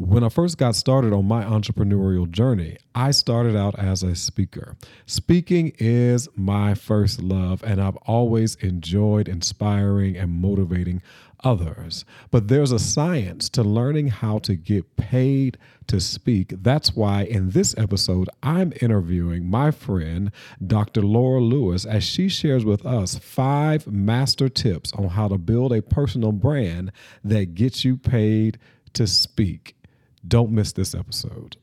When I first got started on my entrepreneurial journey, I started out as a speaker. Speaking is my first love, and I've always enjoyed inspiring and motivating others. But there's a science to learning how to get paid to speak. That's why in this episode, I'm interviewing my friend, Dr. Laura Lewis, as she shares with us five master tips on how to build a personal brand that gets you paid to speak. Don't miss this episode.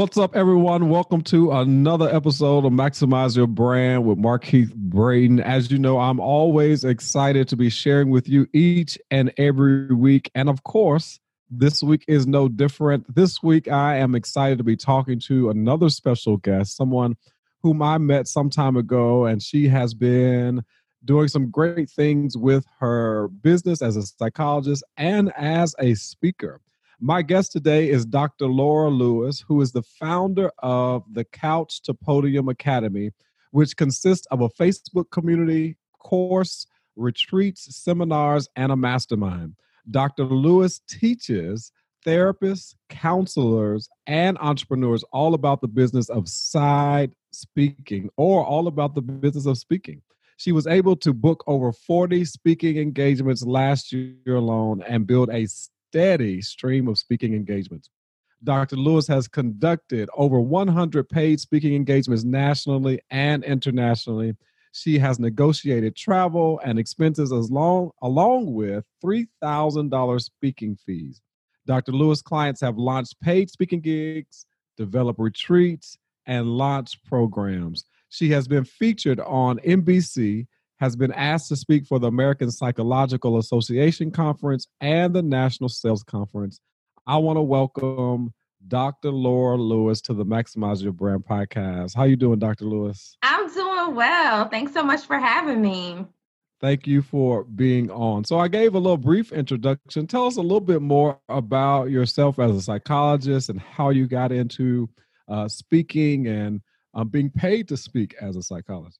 What's up, everyone? Welcome to another episode of Maximize Your Brand with Markeith Braden. As you know, I'm always excited to be sharing with you each and every week. And of course, this week is no different. This week, I am excited to be talking to another special guest, someone whom I met some time ago, and she has been doing some great things with her business as a psychologist and as a speaker. My guest today is Dr. Laura Lewis, who is the founder of the Couch to Podium Academy, which consists of a Facebook community, course, retreats, seminars, and a mastermind. Dr. Lewis teaches therapists, counselors, and entrepreneurs all about the business of side speaking or all about the business of speaking. She was able to book over 40 speaking engagements last year alone and build a steady stream of speaking engagements. Dr. Lewis has conducted over 100 paid speaking engagements nationally and internationally. She has negotiated travel and expenses as long, along with $3,000 speaking fees. Dr. Lewis clients have launched paid speaking gigs, developed retreats, and launched programs. She has been featured on NBC has been asked to speak for the American Psychological Association Conference and the National Sales Conference. I want to welcome Dr. Laura Lewis to the Maximize Your Brand podcast. How you doing, Dr. Lewis? I'm doing well. Thanks so much for having me. Thank you for being on. So I gave a little brief introduction. Tell us a little bit more about yourself as a psychologist and how you got into uh, speaking and um, being paid to speak as a psychologist.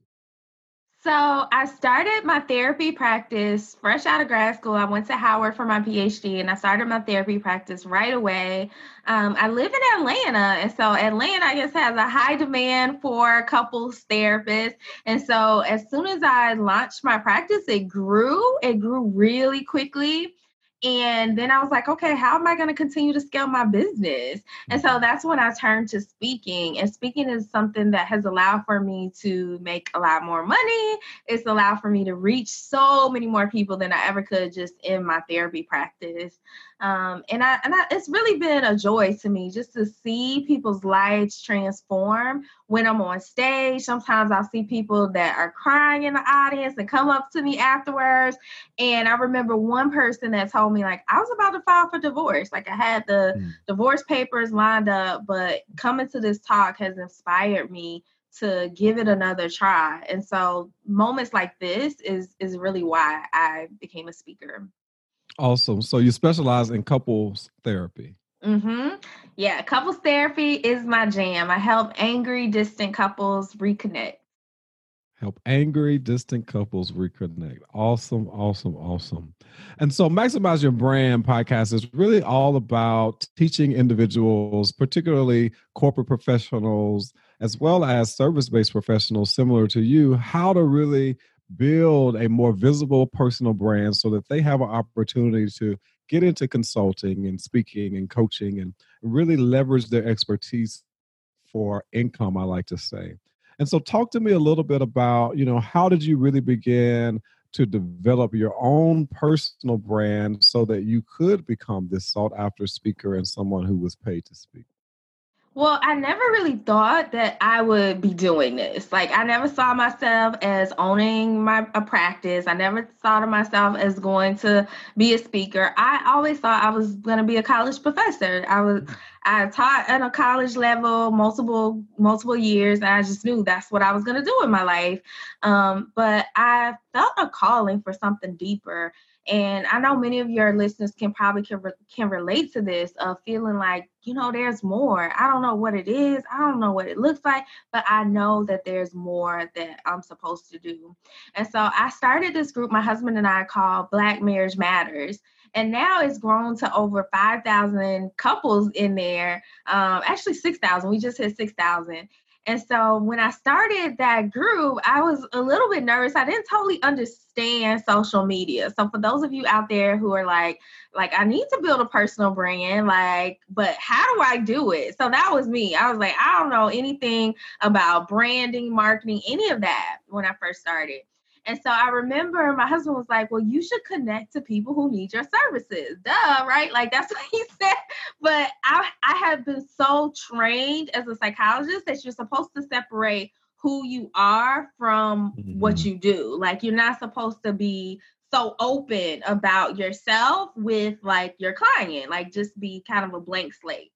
So I started my therapy practice fresh out of grad school. I went to Howard for my PhD and I started my therapy practice right away. Um, I live in Atlanta, and so Atlanta, I guess, has a high demand for couples therapists. And so as soon as I launched my practice, it grew. It grew really quickly. And then I was like, okay, how am I going to continue to scale my business? And so mm-hmm. that's when I turned to speaking. And speaking is something that has allowed for me to make a lot more money. It's allowed for me to reach so many more people than I ever could just in my therapy practice. Um, and I and I, it's really been a joy to me just to see people's lives transform when I'm on stage. Sometimes I'll see people that are crying in the audience and come up to me afterwards. And I remember one person that told me like I was about to file for divorce. Like I had the mm. divorce papers lined up, but coming to this talk has inspired me to give it another try. And so moments like this is is really why I became a speaker. Awesome. So you specialize in couples therapy. Mm-hmm. Yeah, couples therapy is my jam. I help angry, distant couples reconnect. Help angry, distant couples reconnect. Awesome, awesome, awesome. And so, Maximize Your Brand podcast is really all about teaching individuals, particularly corporate professionals, as well as service based professionals similar to you, how to really build a more visible personal brand so that they have an opportunity to get into consulting and speaking and coaching and really leverage their expertise for income i like to say. And so talk to me a little bit about you know how did you really begin to develop your own personal brand so that you could become this sought after speaker and someone who was paid to speak Well, I never really thought that I would be doing this. Like I never saw myself as owning my a practice. I never thought of myself as going to be a speaker. I always thought I was going to be a college professor. I was I taught at a college level multiple multiple years and I just knew that's what I was going to do in my life. Um, but I felt a calling for something deeper and I know many of your listeners can probably can, re- can relate to this of feeling like, you know, there's more. I don't know what it is. I don't know what it looks like, but I know that there's more that I'm supposed to do. And so I started this group, my husband and I call Black Marriage Matters. And now it's grown to over 5,000 couples in there. Um, actually, 6,000. We just hit 6,000. And so when I started that group, I was a little bit nervous. I didn't totally understand social media. So for those of you out there who are like, like I need to build a personal brand, like, but how do I do it? So that was me. I was like, I don't know anything about branding, marketing, any of that when I first started. And so I remember my husband was like, Well, you should connect to people who need your services. Duh, right? Like that's what he said. But I, I have been so trained as a psychologist that you're supposed to separate who you are from mm-hmm. what you do. Like you're not supposed to be so open about yourself with like your client, like just be kind of a blank slate.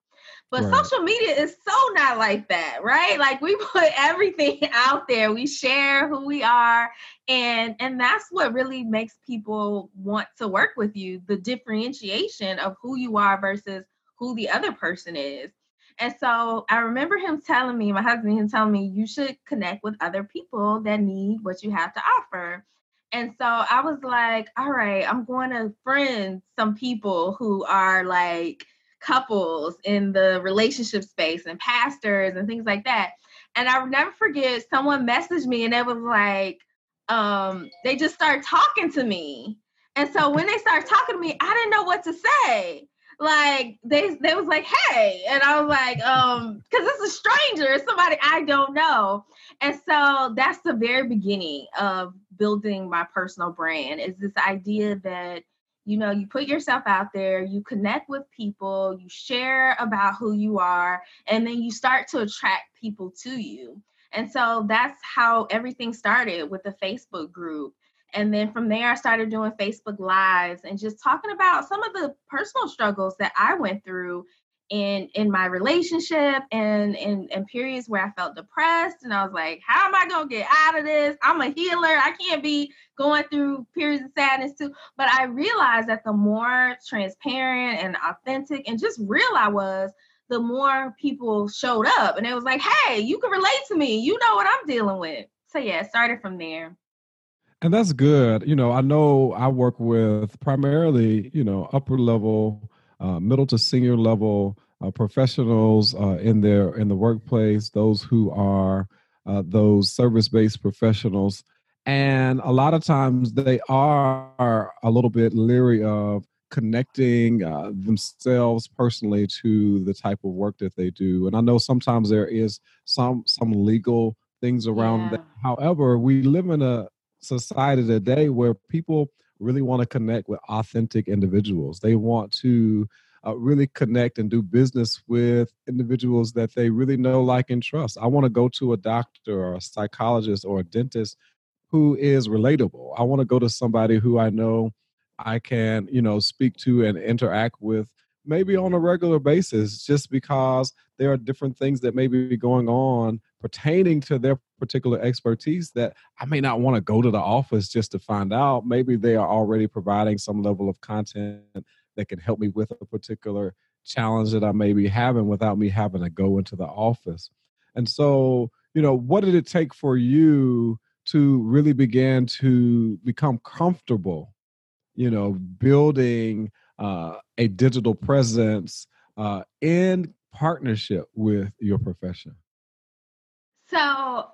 But right. social media is so not like that, right? Like we put everything out there. We share who we are and and that's what really makes people want to work with you, the differentiation of who you are versus who the other person is. And so I remember him telling me, my husband, him telling me, you should connect with other people that need what you have to offer. And so I was like, all right, I'm going to friend some people who are like couples in the relationship space and pastors and things like that. And I'll never forget someone messaged me and it was like, um, they just started talking to me. And so when they started talking to me, I didn't know what to say. Like they they was like, hey, and I was like, um, because it's a stranger, it's somebody I don't know. And so that's the very beginning of building my personal brand is this idea that you know you put yourself out there you connect with people you share about who you are and then you start to attract people to you. And so that's how everything started with the facebook group. And then from there i started doing facebook lives and just talking about some of the personal struggles that i went through in in my relationship and in, in periods where I felt depressed and I was like, how am I gonna get out of this? I'm a healer. I can't be going through periods of sadness too. But I realized that the more transparent and authentic and just real I was, the more people showed up and it was like, hey, you can relate to me. You know what I'm dealing with. So yeah, it started from there. And that's good. You know, I know I work with primarily, you know, upper level middle to senior level uh, professionals uh, in their in the workplace, those who are uh, those service based professionals, and a lot of times they are a little bit leery of connecting uh, themselves personally to the type of work that they do. And I know sometimes there is some some legal things around yeah. that. However, we live in a society today where people really want to connect with authentic individuals. They want to uh, really connect and do business with individuals that they really know, like, and trust. I want to go to a doctor or a psychologist or a dentist who is relatable. I want to go to somebody who I know I can, you know, speak to and interact with maybe on a regular basis just because there are different things that may be going on pertaining to their particular expertise that I may not want to go to the office just to find out. Maybe they are already providing some level of content that can help me with a particular challenge that I may be having without me having to go into the office. And so, you know, what did it take for you to really begin to become comfortable, you know, building uh, a digital presence uh, in partnership with your profession? So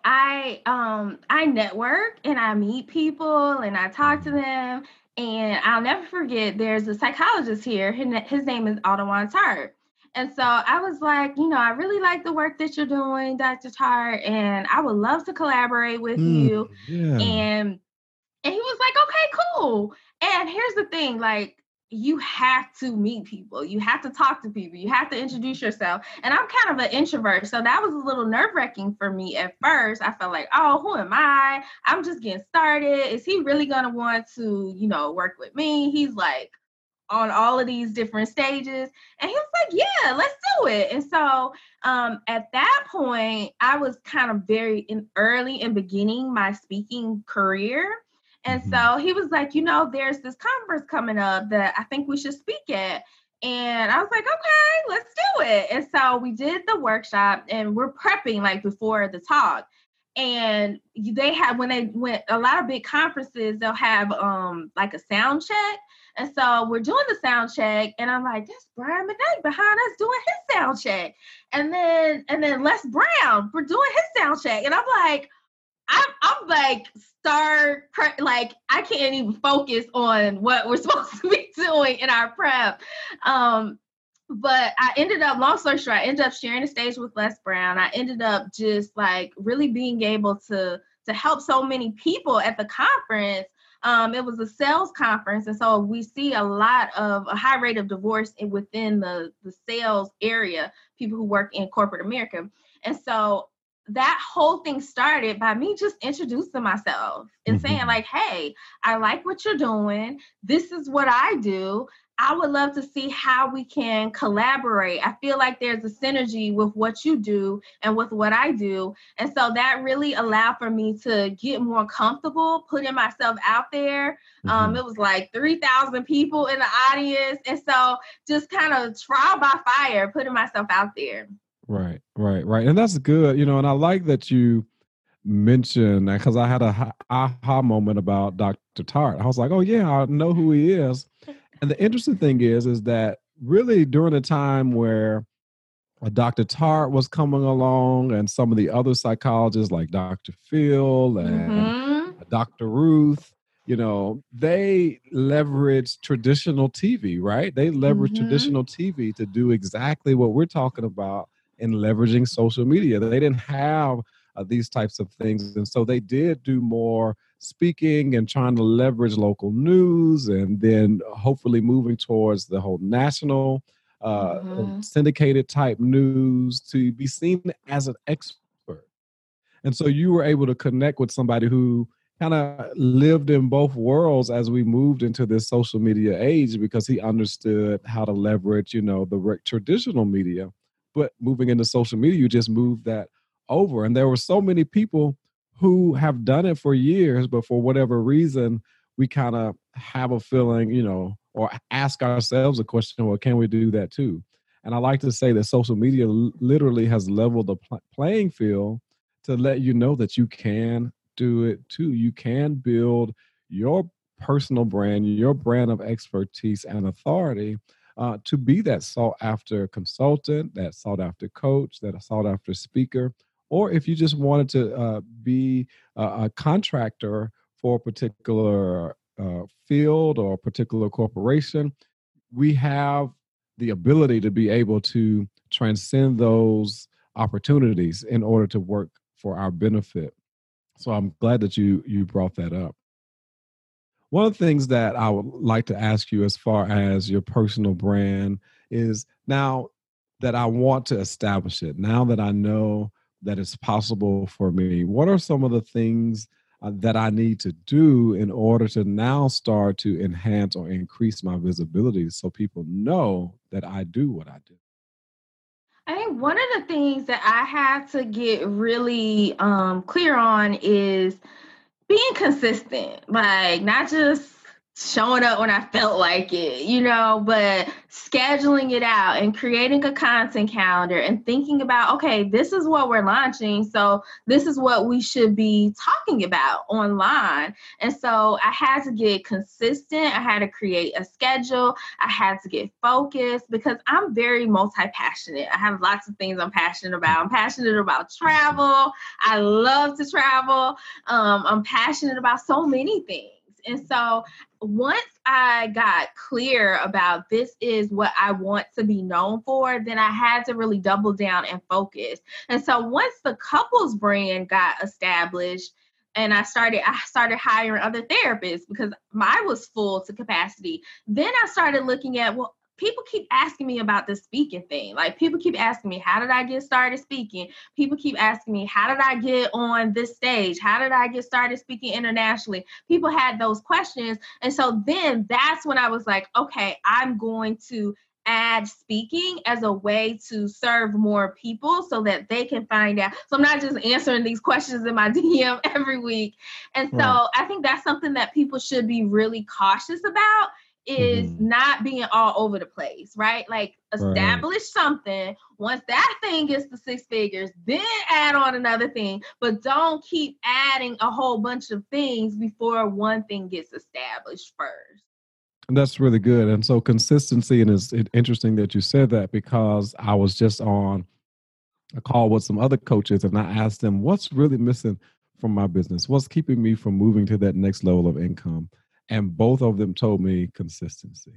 I um I network and I meet people and I talk to them and I'll never forget there's a psychologist here. His, name is Audouin Tart. And so I was like, you know, I really like the work that you're doing, Dr. Tart, and I would love to collaborate with mm, you. Yeah. And and he was like, okay, cool. And here's the thing, like you have to meet people. You have to talk to people. You have to introduce yourself. And I'm kind of an introvert. So that was a little nerve wracking for me at first. I felt like, oh, who am I? I'm just getting started. Is he really going to want to, you know, work with me? He's like on all of these different stages. And he was like, yeah, let's do it. And so um, at that point, I was kind of very in early in beginning my speaking career. And mm-hmm. so he was like, you know, there's this conference coming up that I think we should speak at. And I was like, okay, let's do it. And so we did the workshop and we're prepping like before the talk. And they have when they went a lot of big conferences, they'll have um like a sound check. And so we're doing the sound check, and I'm like, "That's Brian McKnight behind us doing his sound check." And then and then Les Brown, we're doing his sound check, and I'm like, I'm, I'm like start like I can't even focus on what we're supposed to be doing in our prep. Um, but I ended up, long story short, I ended up sharing the stage with Les Brown. I ended up just like really being able to to help so many people at the conference. Um, it was a sales conference, and so we see a lot of a high rate of divorce within the the sales area. People who work in corporate America, and so that whole thing started by me just introducing myself and mm-hmm. saying like hey i like what you're doing. This is what i do. I would love to see how we can collaborate. I feel like there's a synergy with what you do and with what i do. And so that really allowed for me to get more comfortable putting myself out there. Um, mm-hmm. um, it was like 3000 people in the audience. And so just kind of trial by fire putting myself out there Right, right, right. And that's good, you know, and I like that you mentioned that because I had a aha moment about Dr. Tart. I was like, oh, yeah, I know who he is. And the interesting thing is, is that really during a time where Dr. Tart was coming along and some of the other psychologists like Dr. Phil and mm-hmm. Dr. Ruth, you know, they leverage traditional TV, right? They leverage mm-hmm. traditional TV to do exactly what we're talking about in leveraging social media. They didn't have uh, these types of things. And so they did do more speaking and trying to leverage local news and then hopefully moving towards the whole national uh, mm-hmm. syndicated type news to be seen as an expert. And so you were able to connect with somebody who kind of lived in both worlds as we moved into this social media age because he understood how to leverage, you know, the traditional media but moving into social media, you just move that over. And there were so many people who have done it for years, but for whatever reason, we kind of have a feeling, you know, or ask ourselves a question, well, can we do that too? And I like to say that social media literally has leveled the pl- playing field to let you know that you can do it too. You can build your personal brand, your brand of expertise and authority uh, to be that sought after consultant, that sought after coach, that sought after speaker, or if you just wanted to uh, be a, a, contractor for a particular uh, field or a particular corporation, we have the ability to be able to transcend those opportunities in order to work for our benefit. So I'm glad that you you brought that up. One of the things that I would like to ask you as far as your personal brand is now that I want to establish it, now that I know that it's possible for me, what are some of the things uh, that I need to do in order to now start to enhance or increase my visibility so people know that I do what I do? I think one of the things that I had to get really um, clear on is being consistent, like not just showing up when I felt like it, you know, but scheduling it out and creating a content calendar and thinking about, okay, this is what we're launching. So this is what we should be talking about online. And so I had to get consistent. I had to create a schedule. I had to get focused because I'm very multi passionate. I have lots of things I'm passionate about. I'm passionate about travel. I love to travel. Um, I'm passionate about so many things. And so once I got clear about this is what I want to be known for, then I had to really double down and focus. And so once the couples brand got established, and I started I started hiring other therapists because I was full to capacity. Then I started looking at well people keep asking me about the speaking thing. Like people keep asking me, how did I get started speaking? People keep asking me, how did I get on this stage? How did I get started speaking internationally? People had those questions. And so then that's when I was like, okay, I'm going to add speaking as a way to serve more people so that they can find out. So I'm not just answering these questions in my DM every week. And so right. I think that's something that people should be really cautious about is mm-hmm. not being all over the place, right? Like establish right. something. Once that thing gets to six figures, then add on another thing, but don't keep adding a whole bunch of things before one thing gets established first. That's really good. And so consistency, and it's interesting that you said that because I was just on a call with some other coaches and I asked them, what's really missing from my business? What's keeping me from moving to that next level of income? And both of them told me consistency.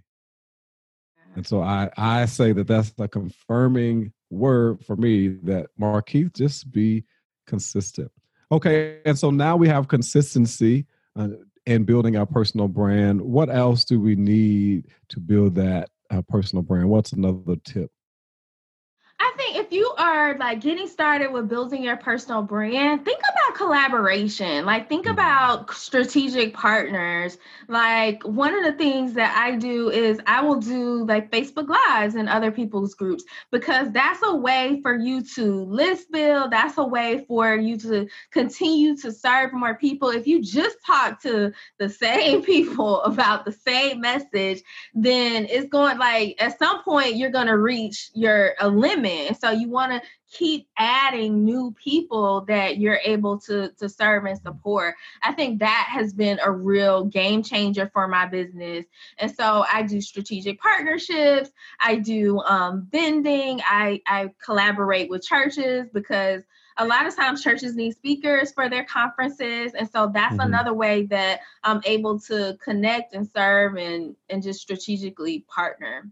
And so I, I say that that's a confirming word for me that Markeith, just be consistent. Okay. And so now we have consistency. Uh, and building our personal brand. What else do we need to build that uh, personal brand? What's another tip? I think if you are like getting started with building your personal brand, think about collaboration. Like think mm-hmm. about strategic partners. Like one of the things that I do is I will do like Facebook Lives in other people's groups because that's a way for you to list build. That's a way for you to continue to serve more people. If you just talk to the same people about the same message, then it's going like at some point you're going to reach your a limit so you want to keep adding new people that you're able to to serve and support. I think that has been a real game changer for my business. And so I do strategic partnerships, I do um, vending, I, I collaborate with churches because a lot of times churches need speakers for their conferences and so that's mm-hmm. another way that i'm able to connect and serve and and just strategically partner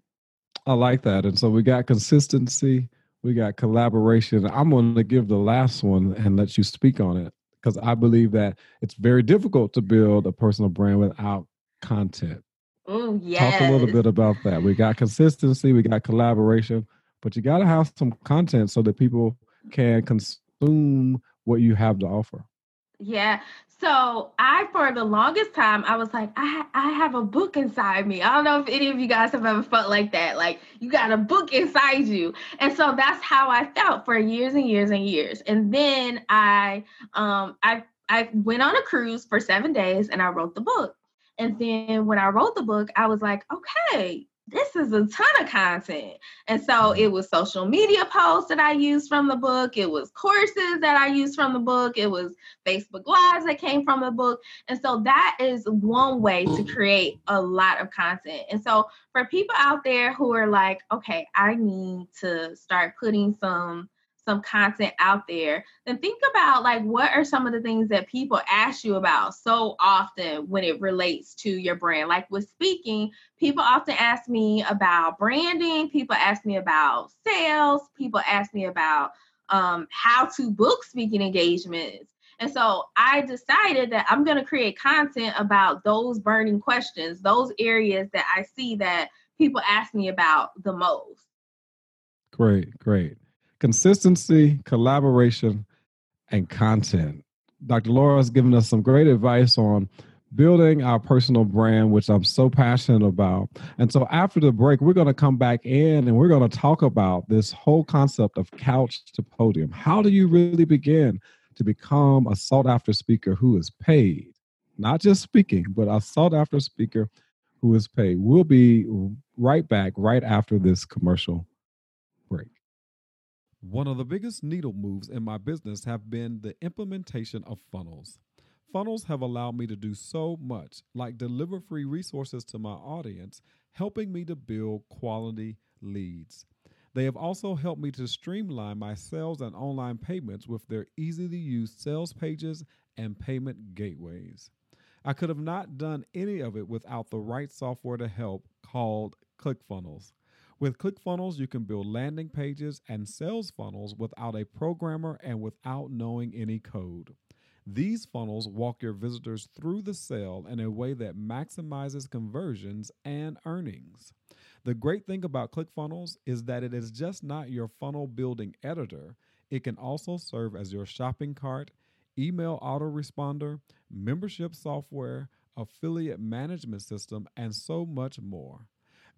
i like that and so we got consistency we got collaboration. I'm going to give the last one and let you speak on it because I believe that it's very difficult to build a personal brand without content. Oh, yeah. Talk a little bit about that. We got consistency, we got collaboration, but you got to have some content so that people can consume what you have to offer. Yeah. So I, for the longest time, I was like, I, I have a book inside me. I don't know if any of you guys have ever felt like that. Like you got a book inside you. And so that's how I felt for years and years and years. And then I, um, I, I went on a cruise for seven days and I wrote the book. And then when I wrote the book, I was like, okay, this is a ton of content. And so it was social media posts that I used from the book, it was courses that I used from the book, it was Facebook Lives that came from the book. And so that is one way to create a lot of content. And so for people out there who are like, okay, I need to start putting some some content out there, then think about like what are some of the things that people ask you about so often when it relates to your brand. Like with speaking, people often ask me about branding, people ask me about sales, people ask me about um, how to book speaking engagements. And so I decided that I'm going to create content about those burning questions, those areas that I see that people ask me about the most. Great, great consistency, collaboration, and content. Dr. Laura has given us some great advice on building our personal brand, which I'm so passionate about. And so after the break, we're going to come back in and we're going to talk about this whole concept of couch to podium. How do you really begin to become a sought after speaker who is paid? Not just speaking, but a sought after speaker who is paid. We'll be right back right after this commercial. One of the biggest needle moves in my business have been the implementation of funnels. Funnels have allowed me to do so much, like deliver free resources to my audience, helping me to build quality leads. They have also helped me to streamline my sales and online payments with their easy to use sales pages and payment gateways. I could have not done any of it without the right software to help called ClickFunnels. With ClickFunnels, you can build landing pages and sales funnels without a programmer and without knowing any code. These funnels walk your visitors through the sale in a way that maximizes conversions and earnings. The great thing about ClickFunnels is that it is just not your funnel building editor, it can also serve as your shopping cart, email autoresponder, membership software, affiliate management system, and so much more.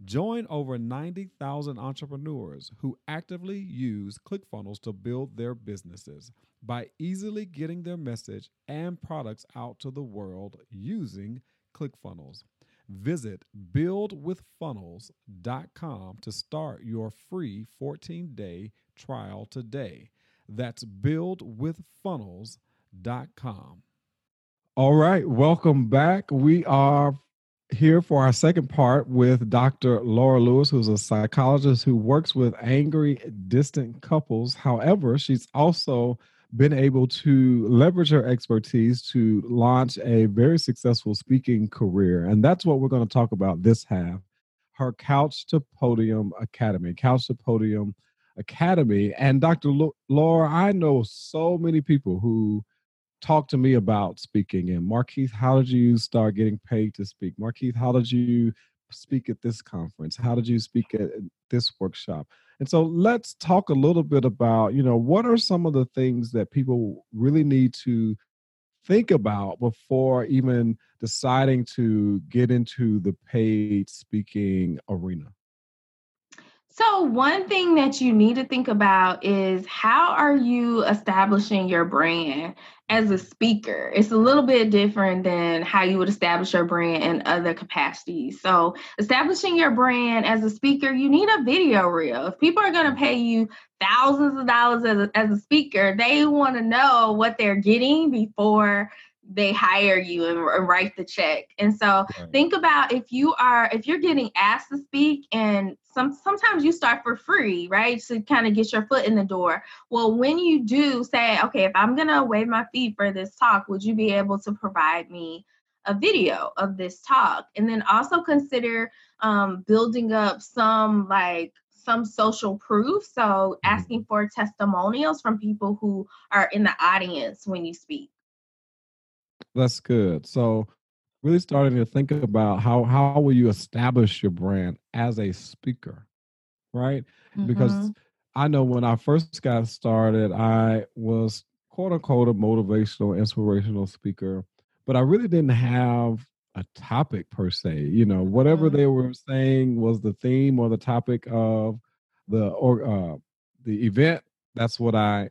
Join over 90,000 entrepreneurs who actively use ClickFunnels to build their businesses by easily getting their message and products out to the world using ClickFunnels. Visit buildwithfunnels.com to start your free 14 day trial today. That's buildwithfunnels.com. All right, welcome back. We are here for our second part with Dr. Laura Lewis, who's a psychologist who works with angry, distant couples. However, she's also been able to leverage her expertise to launch a very successful speaking career. And that's what we're going to talk about this half her Couch to Podium Academy. Couch to Podium Academy. And Dr. Laura, I know so many people who talk to me about speaking. And Markeith, how did you start getting paid to speak? Markeith, how did you speak at this conference? How did you speak at this workshop? And so let's talk a little bit about, you know, what are some of the things that people really need to think about before even deciding to get into the paid speaking arena? So, one thing that you need to think about is how are you establishing your brand as a speaker? It's a little bit different than how you would establish your brand in other capacities. So, establishing your brand as a speaker, you need a video reel. If people are going to pay you thousands of dollars as a, as a speaker, they want to know what they're getting before they hire you and, and write the check. And so right. think about if you are if you're getting asked to speak and some sometimes you start for free, right? To kind of get your foot in the door. Well, when you do say, okay, if I'm gonna waive my fee for this talk, would you be able to provide me a video of this talk? And then also consider um, building up some like some social proof. So mm-hmm. asking for testimonials from people who are in the audience when you speak. That's good. So really starting to think about how how will you establish your brand as a speaker, right? Mm-hmm. Because I know when I first got started, I was quote unquote a motivational, inspirational speaker, but I really didn't have a topic per se. You know, whatever mm-hmm. they were saying was the theme or the topic of the or uh, the event. That's what I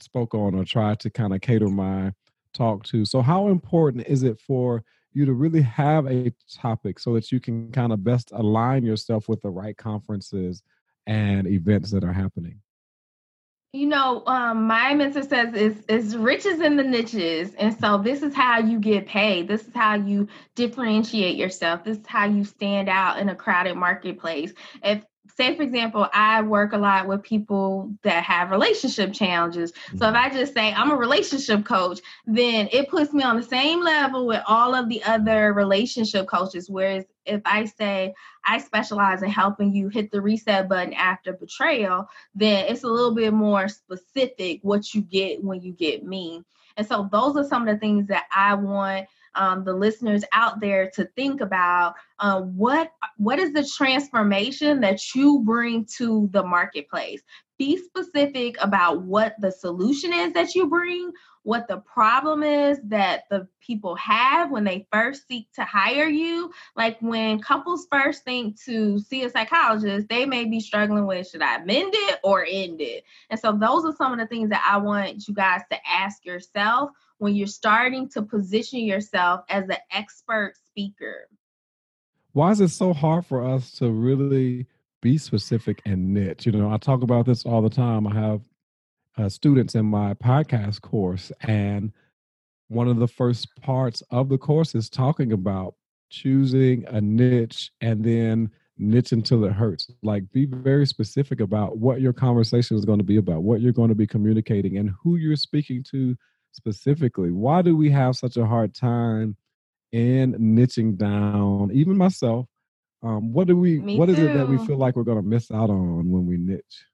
spoke on or tried to kind of cater my talk to. So, how important is it for you to really have a topic so that you can kind of best align yourself with the right conferences and events that are happening? You know, um, my mentor says it's, it's riches in the niches. And so this is how you get paid. This is how you differentiate yourself. This is how you stand out in a crowded marketplace. If say for example i work a lot with people that have relationship challenges. So if mm-hmm. i just say i'm a relationship coach then it puts me on the same level with all of the other relationship coaches. Whereas if i say i specialize in helping you hit the reset button after betrayal then it's a little bit more specific what you get when you get me and so those are some of the things that i want um, the listeners out there to think about uh, what what is the transformation that you bring to the marketplace? Be specific about what the solution is that you bring what the problem is that the people have when they first seek to hire you. Like when couples first think to see a psychologist they may be struggling with should i mend it or end it? And so those are some of the things that i want you guys to ask yourself when you're starting to position yourself as an expert speaker. Why is it so hard for us to really be specific and niche? You know, I talk about this all the time. I have uh, students in my podcast course, and one of the first parts of the course is talking about choosing a niche and then niche until it hurts. Like, be very specific about what your conversation is going to be about, what you're going to be communicating, and who you're speaking to specifically. Why do we have such a hard time in niching down? Even myself. Um, what do we? Me what too. is it that we feel like we're going to miss out on when we niche?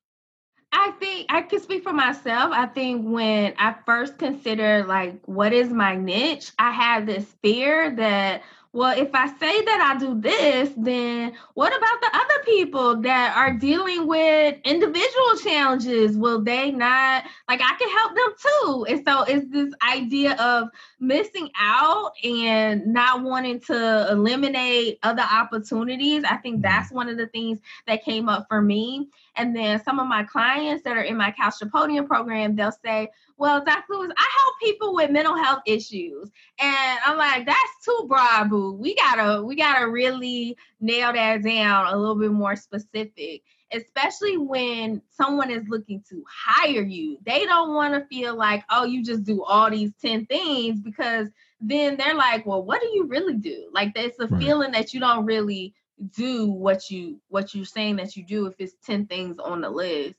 I think I can speak for myself. I think when I first considered like what is my niche, I had this fear that well, if I say that I do this, then what about the other people that are dealing with individual challenges? Will they not, like, I can help them too? And so it's this idea of missing out and not wanting to eliminate other opportunities. I think mm-hmm. that's one of the things that came up for me. And then some of my clients that are in my Couch to Podium program, they'll say, well, Dr. Lewis, I help people with mental health issues. And I'm like, that's too broad, boo. We gotta, we gotta really nail that down a little bit more specific, especially when someone is looking to hire you. They don't want to feel like, oh, you just do all these 10 things because then they're like, well, what do you really do? Like it's a right. feeling that you don't really do what you what you're saying that you do if it's 10 things on the list.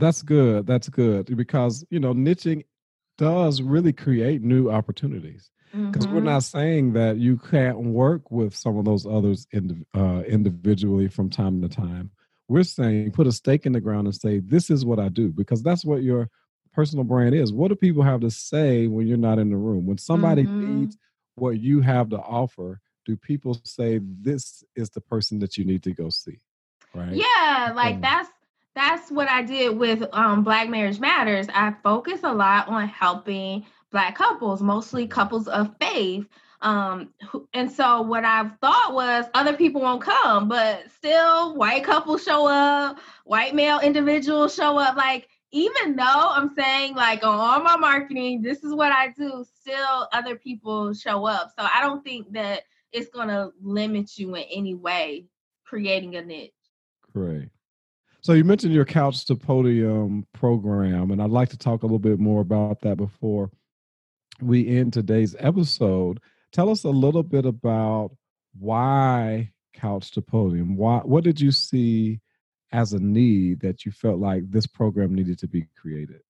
That's good. That's good because you know niching does really create new opportunities. Because mm-hmm. we're not saying that you can't work with some of those others uh, individually from time to time. We're saying put a stake in the ground and say this is what I do because that's what your personal brand is. What do people have to say when you're not in the room? When somebody mm-hmm. needs what you have to offer, do people say this is the person that you need to go see? Right? Yeah, like that's that's what I did with um, Black Marriage Matters. I focus a lot on helping Black couples, mostly couples of faith. Um, and so what I've thought was other people won't come, but still white couples show up, white male individuals show up. Like, even though I'm saying like on all my marketing, this is what I do, still other people show up. So I don't think that it's gonna limit you in any way creating a niche. So you mentioned your couch to podium program, and I'd like to talk a little bit more about that before we end today's episode. Tell us a little bit about why couch to podium. Why what did you see as a need that you felt like this program needed to be created?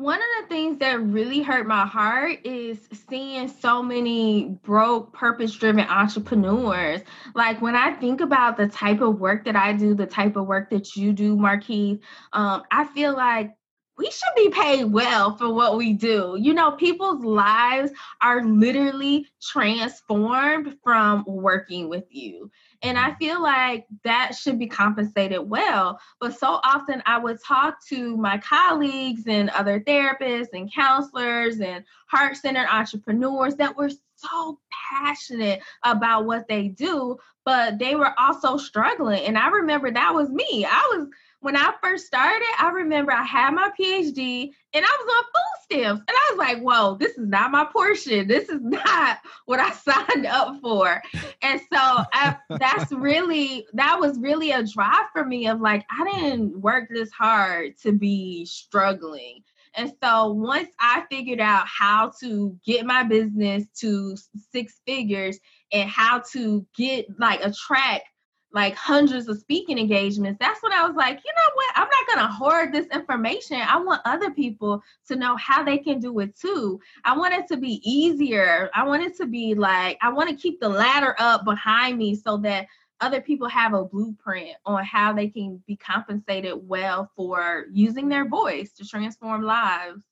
One of the things that really hurt my heart is seeing so many broke, purpose driven entrepreneurs. Like when I think about the type of work that I do, the type of work that you do, Marquis, um, I feel like we should be paid well for what we do. You know, people's lives are literally transformed from working with you. And I feel like that should be compensated well. But so often I would talk to my colleagues and other therapists and counselors and heart centered entrepreneurs that were so passionate about what they do, but they were also struggling. And I remember that was me. I was when I first started, I remember I had my PhD and I was on food stamps. And I was like, whoa, this is not my portion. This is not what I signed up for. And so I, that's really, that was really a drive for me of like, I didn't work this hard to be struggling. And so once I figured out how to get my business to six figures and how to get like attract like hundreds of speaking engagements, that's when I was like, you know what? I'm not going to hoard this information. I want other people to know how they can do it too. I want it to be easier. I want it to be like, I want to keep the ladder up behind me so that other people have a blueprint on how they can be compensated well for using their voice to transform lives.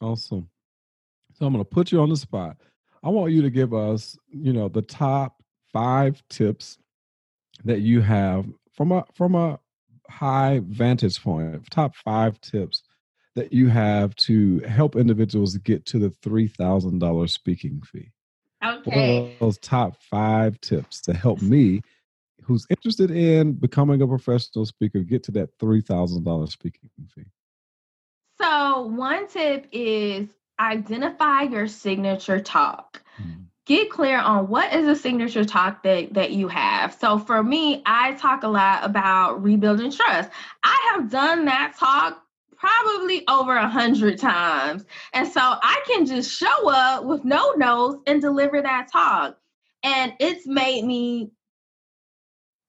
Awesome. So I'm going to put you on the spot. I want you to give us, you know, the top five tips that you have from a from a high vantage point, top five tips that you have to help individuals get to the three thousand dollars speaking fee. Okay. those top five tips to help me, who's interested in becoming a professional speaker, get to that three thousand dollars speaking fee? So one tip is identify your signature talk. Hmm get clear on what is a signature talk that, that you have. So for me, I talk a lot about rebuilding trust. I have done that talk probably over a hundred times. And so I can just show up with no notes and deliver that talk. And it's made me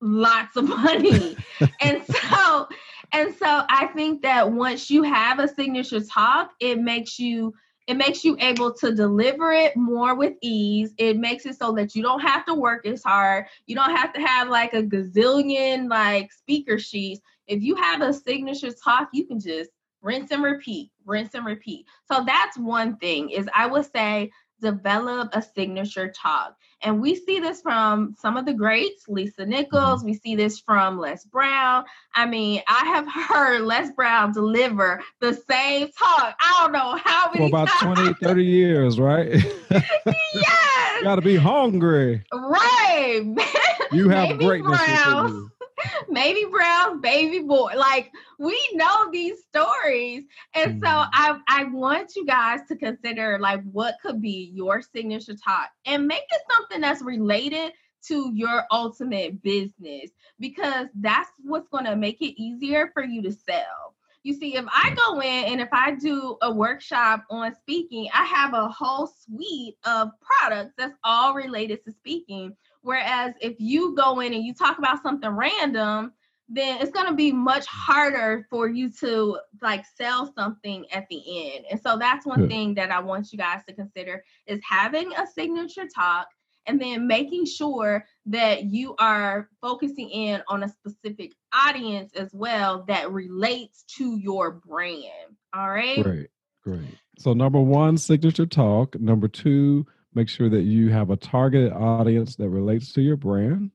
lots of money. and so and so I think that once you have a signature talk, it makes you it makes you able to deliver it more with ease. It makes it so that you don't have to work as hard. You don't have to have like a gazillion like speaker sheets. If you have a signature talk, you can just rinse and repeat, rinse and repeat. So that's one thing is I would say develop a signature talk. And we see this from some of the greats, Lisa Nichols. Mm-hmm. We see this from Les Brown. I mean, I have heard Les Brown deliver the same talk. I don't know how many For about times. 20, 30 years, right? yes. you got to be hungry. Right. You have greatness. Brown Maybe Brown's baby boy. Like we know these stories. And so mm-hmm. I I want you guys to consider like what could be your signature talk and make it something that's related to your ultimate business because that's what's going to make it easier for you to sell. You see, if I go in and if I do a workshop on speaking, I have a whole suite of products that's all related to speaking. Whereas if you go in and you talk about something random, then it's going to be much harder for you to like sell something at the end. And so that's one thing that I want you guys to consider is having a signature talk and then making sure that you are focusing in on a specific audience as well that relates to your brand. All right. Great. Great. So number 1 signature talk, number 2 make sure that you have a targeted audience that relates to your brand.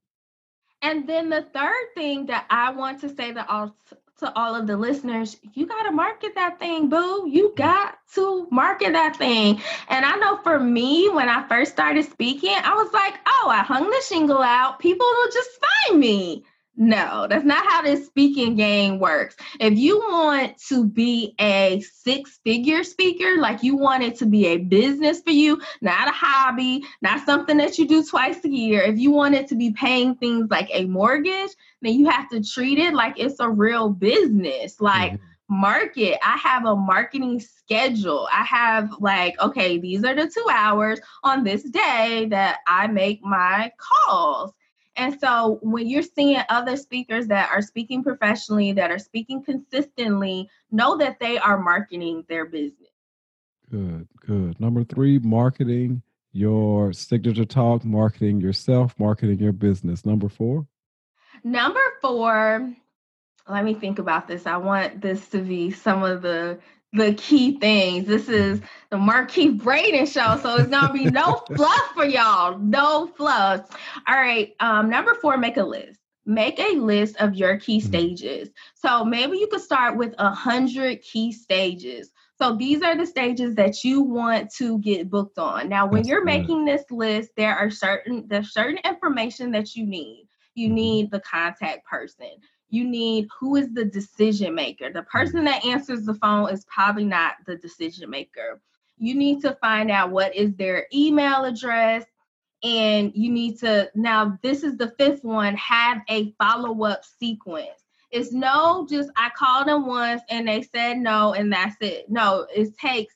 And then the third thing that I want to say to all to all of the listeners, you got to market that thing, boo. You got to market that thing. And I know for me, when I first started speaking, I was like, oh, I hung the shingle out. People will just find me. No, that's not how this speaking game works. If you want to be a six figure speaker, like you want it to be a business for you, not a hobby, not something that you do twice a year, if you want it to be paying things like a mortgage, then you have to treat it like it's a real business. Like, mm-hmm market. I have a marketing schedule. I have like, okay, these are the two hours on this day that I make my calls. And so when you're seeing other speakers that are speaking professionally, that are speaking consistently, know that they are marketing their business. Good, good. Number three, marketing your signature talk, marketing yourself, marketing your business. Number four? Number four, let me think about this. I want this to be some of the the key things. This is the Markeith Braden show, so it's gonna be no fluff for y'all. No fluff. All right. Um, number four, make a list. Make a list of your key mm-hmm. stages. So maybe you could start with a hundred key stages. So these are the stages that you want to get booked on. Now, when That's you're good. making this list, there are certain there's certain information that you need. You mm-hmm. need the contact person you need who is the decision maker. The hmm. person that answers the phone is probably not the decision maker. You need to find out what is their email address. And you need to, now, this is the fifth one, have a follow up sequence. It's no just I called them once and they said no and that's it. No, it takes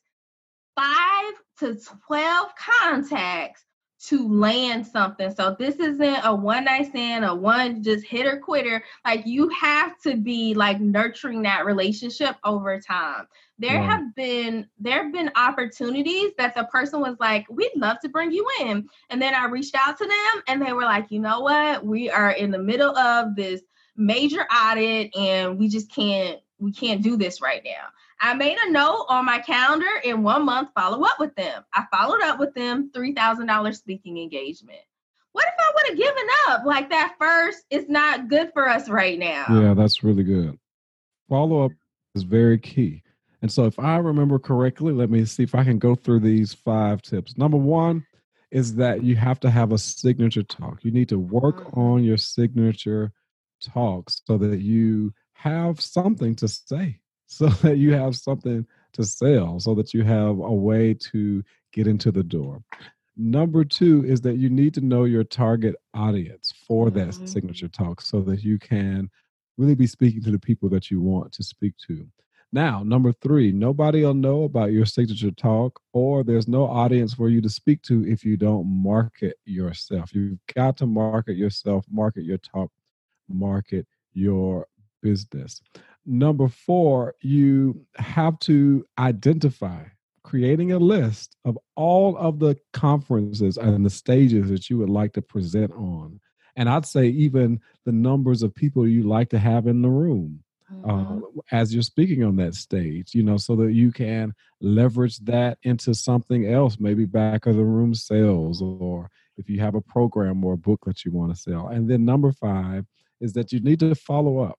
five to 12 contacts to land something. So this isn't a one night stand, a one just hit or quitter. Like you have to be like nurturing that relationship over time. There have been there have been opportunities that the person was like, "We'd love to bring you in," and then I reached out to them, and they were like, "You know what? We are in the middle of this major audit, and we just can't we can't do this right now." I made a note on my calendar in one month, follow up with them. I followed up with them, $3,000 speaking engagement. What if I would have given up like that first? It's not good for us right now. Yeah, that's really good. Follow up is very key. And so, if I remember correctly, let me see if I can go through these five tips. Number one is that you have to have a signature talk. You need to work mm-hmm. on your signature talks so that you have something to say so that you have something to sell, so that you have a way to get into the door. Number two is that you need to know your target audience for that mm-hmm. signature talk so that you can really be speaking to the people that you want to speak to. Now, number three, nobody will know about your signature talk, or there's no audience for you to speak to if you don't market yourself. You've got to market yourself, market your talk, market your business. Number four, you have to identify creating a list of all of the conferences and the stages that you would like to present on. And I'd say even the numbers of people you like to have in the room. uh, mm-hmm. uh, as you're speaking on that stage, you know, so that you can leverage that into something else, maybe back of the room sales, or if you have a program or a book that you want to sell. And then number five is that you need to follow up.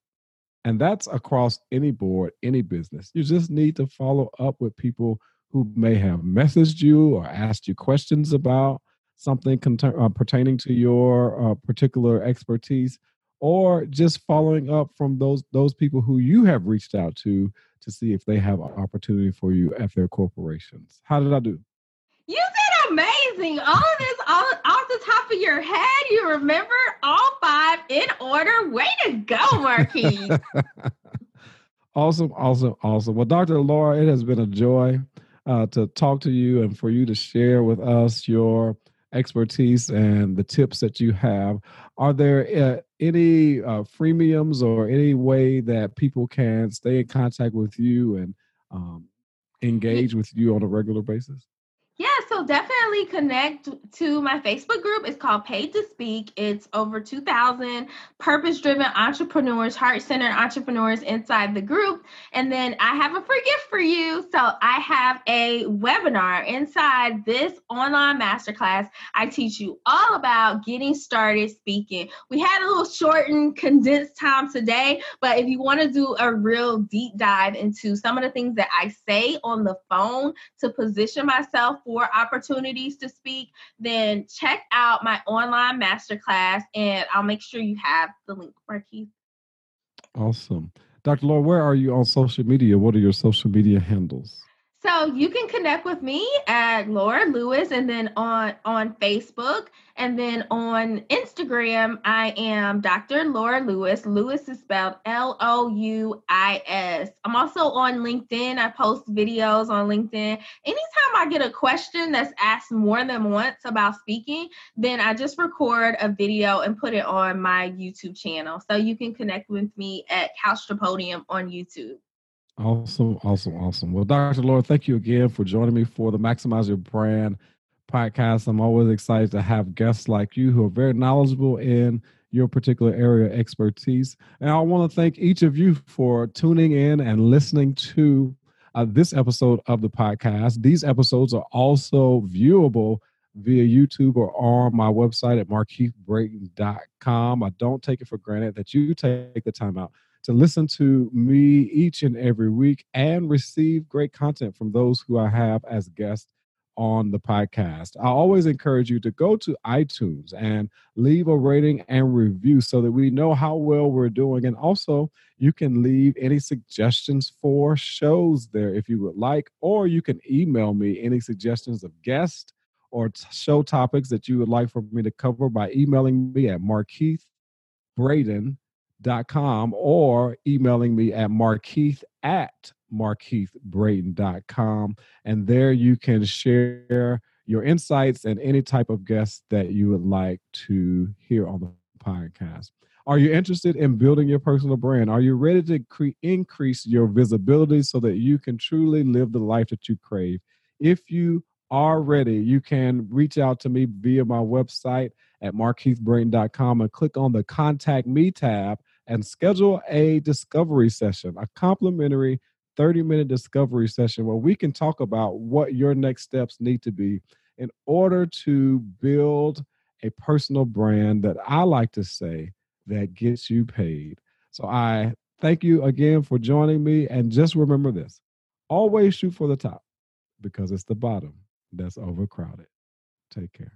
And that's across any board, any business. You just need to follow up with people who may have messaged you or asked you questions about something uh, pertaining to your uh, particular expertise or just following up from those those people who you have reached out to to see if they have an opportunity for you at their corporations. How did I do? Amazing. All of this all off the top of your head. You remember all five in order. Way to go, Markeith. awesome, awesome, awesome. Well, Dr. Laura, it has been a joy uh, to talk to you and for you to share with us your expertise and the tips that you have. Are there uh, any uh, freemiums or any way that people can stay in contact with you and um, engage with you on a regular basis? So definitely connect to my Facebook group. It's called Paid to Speak. It's over 2,000 purpose driven entrepreneurs, heart centered entrepreneurs inside the group. And then I have a free gift for you. So I have a webinar inside this online masterclass. I teach you all about getting started speaking. We had a little shortened, condensed time today, but if you want to do a real deep dive into some of the things that I say on the phone to position myself for opportunities to speak, then check out my online masterclass and I'll make sure you have the link, Markeith. Awesome. Dr. Laura, where are you on social media? What are your social media handles? So you can connect with me at Laura Louis and then on on Facebook and then on Instagram I am Dr. Laura Louis. Louis is spelled L O U I S. I'm also on LinkedIn. I post videos on LinkedIn. Anytime I get a question that's asked more than once about speaking, then I just record a video and put it on my YouTube channel. So you can connect with me at Couch to Podium on YouTube. Awesome, awesome, awesome. Well, Dr. Laura, thank you again for joining me for the Maximize Your Brand podcast. I'm always excited to have guests like you who are very knowledgeable in your particular area of expertise. And I want to thank each of you for tuning in and listening to uh, this episode of the podcast. These episodes are also viewable via YouTube or on my website at markeithbrayton.com. I don't take it for granted that you take the time out to listen to me each and every week and receive great content from those who I have as guests on the podcast. I always encourage you to go to iTunes and leave a rating and review so that we know how well we're doing. And also, you can leave any suggestions for shows there if you would like, or you can email me any suggestions of guests or t- show topics that you would like for me to cover by emailing me at Markeith Com or emailing me at markeith at markeithbrayton.com. And there you can share your insights and any type of guests that you would like to hear on the podcast. Are you interested in building your personal brand? Are you ready to cre- increase your visibility so that you can truly live the life that you crave? If you are ready, you can reach out to me via my website at markeithbrayton.com and click on the Contact Me tab and schedule a discovery session, a complimentary 30 minute discovery session where we can talk about what your next steps need to be in order to build a personal brand that I like to say that gets you paid. So I thank you again for joining me. And just remember this always shoot for the top because it's the bottom that's overcrowded. Take care.